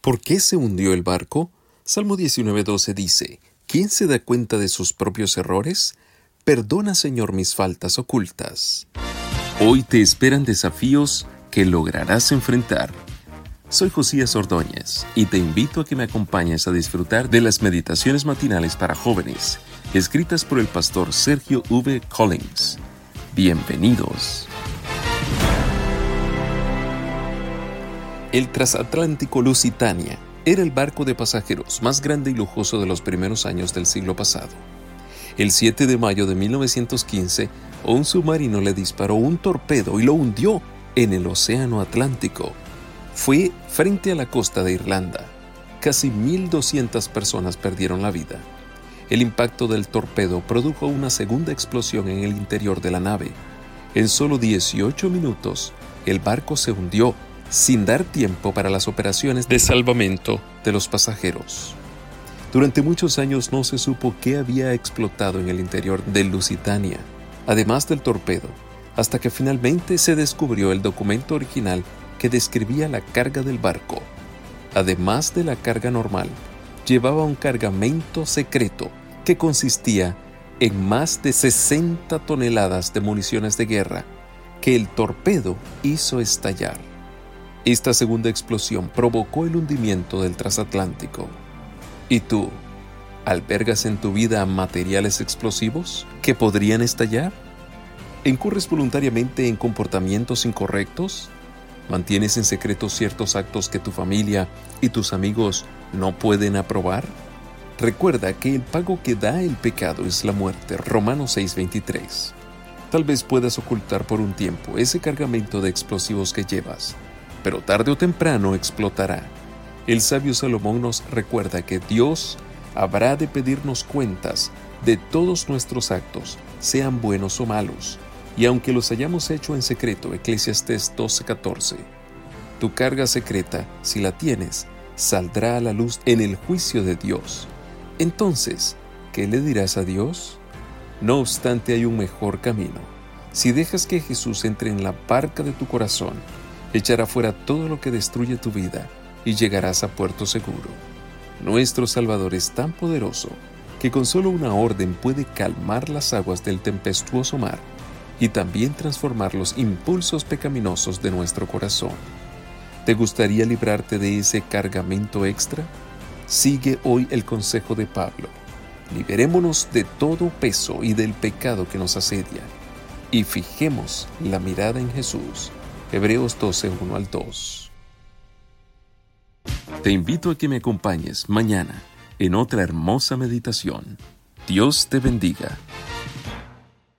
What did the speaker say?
¿Por qué se hundió el barco? Salmo 19.12 dice, ¿quién se da cuenta de sus propios errores? Perdona, Señor, mis faltas ocultas. Hoy te esperan desafíos que lograrás enfrentar. Soy Josías Ordóñez y te invito a que me acompañes a disfrutar de las meditaciones matinales para jóvenes, escritas por el pastor Sergio V. Collins. Bienvenidos. El transatlántico Lusitania era el barco de pasajeros más grande y lujoso de los primeros años del siglo pasado. El 7 de mayo de 1915, un submarino le disparó un torpedo y lo hundió en el Océano Atlántico. Fue frente a la costa de Irlanda. Casi 1.200 personas perdieron la vida. El impacto del torpedo produjo una segunda explosión en el interior de la nave. En solo 18 minutos, el barco se hundió sin dar tiempo para las operaciones de salvamento de los pasajeros. Durante muchos años no se supo qué había explotado en el interior de Lusitania, además del torpedo, hasta que finalmente se descubrió el documento original que describía la carga del barco. Además de la carga normal, llevaba un cargamento secreto que consistía en más de 60 toneladas de municiones de guerra que el torpedo hizo estallar. Esta segunda explosión provocó el hundimiento del transatlántico. ¿Y tú, albergas en tu vida materiales explosivos que podrían estallar? ¿Incurres voluntariamente en comportamientos incorrectos? ¿Mantienes en secreto ciertos actos que tu familia y tus amigos no pueden aprobar? Recuerda que el pago que da el pecado es la muerte. Romanos 6:23. Tal vez puedas ocultar por un tiempo ese cargamento de explosivos que llevas pero tarde o temprano explotará. El sabio Salomón nos recuerda que Dios habrá de pedirnos cuentas de todos nuestros actos, sean buenos o malos, y aunque los hayamos hecho en secreto, Eclesiastes 12:14, tu carga secreta, si la tienes, saldrá a la luz en el juicio de Dios. Entonces, ¿qué le dirás a Dios? No obstante, hay un mejor camino. Si dejas que Jesús entre en la barca de tu corazón, echará fuera todo lo que destruye tu vida y llegarás a puerto seguro. Nuestro Salvador es tan poderoso que con solo una orden puede calmar las aguas del tempestuoso mar y también transformar los impulsos pecaminosos de nuestro corazón. ¿Te gustaría librarte de ese cargamento extra? Sigue hoy el consejo de Pablo. Liberémonos de todo peso y del pecado que nos asedia y fijemos la mirada en Jesús Hebreos 12, 1 al 2. Te invito a que me acompañes mañana en otra hermosa meditación. Dios te bendiga.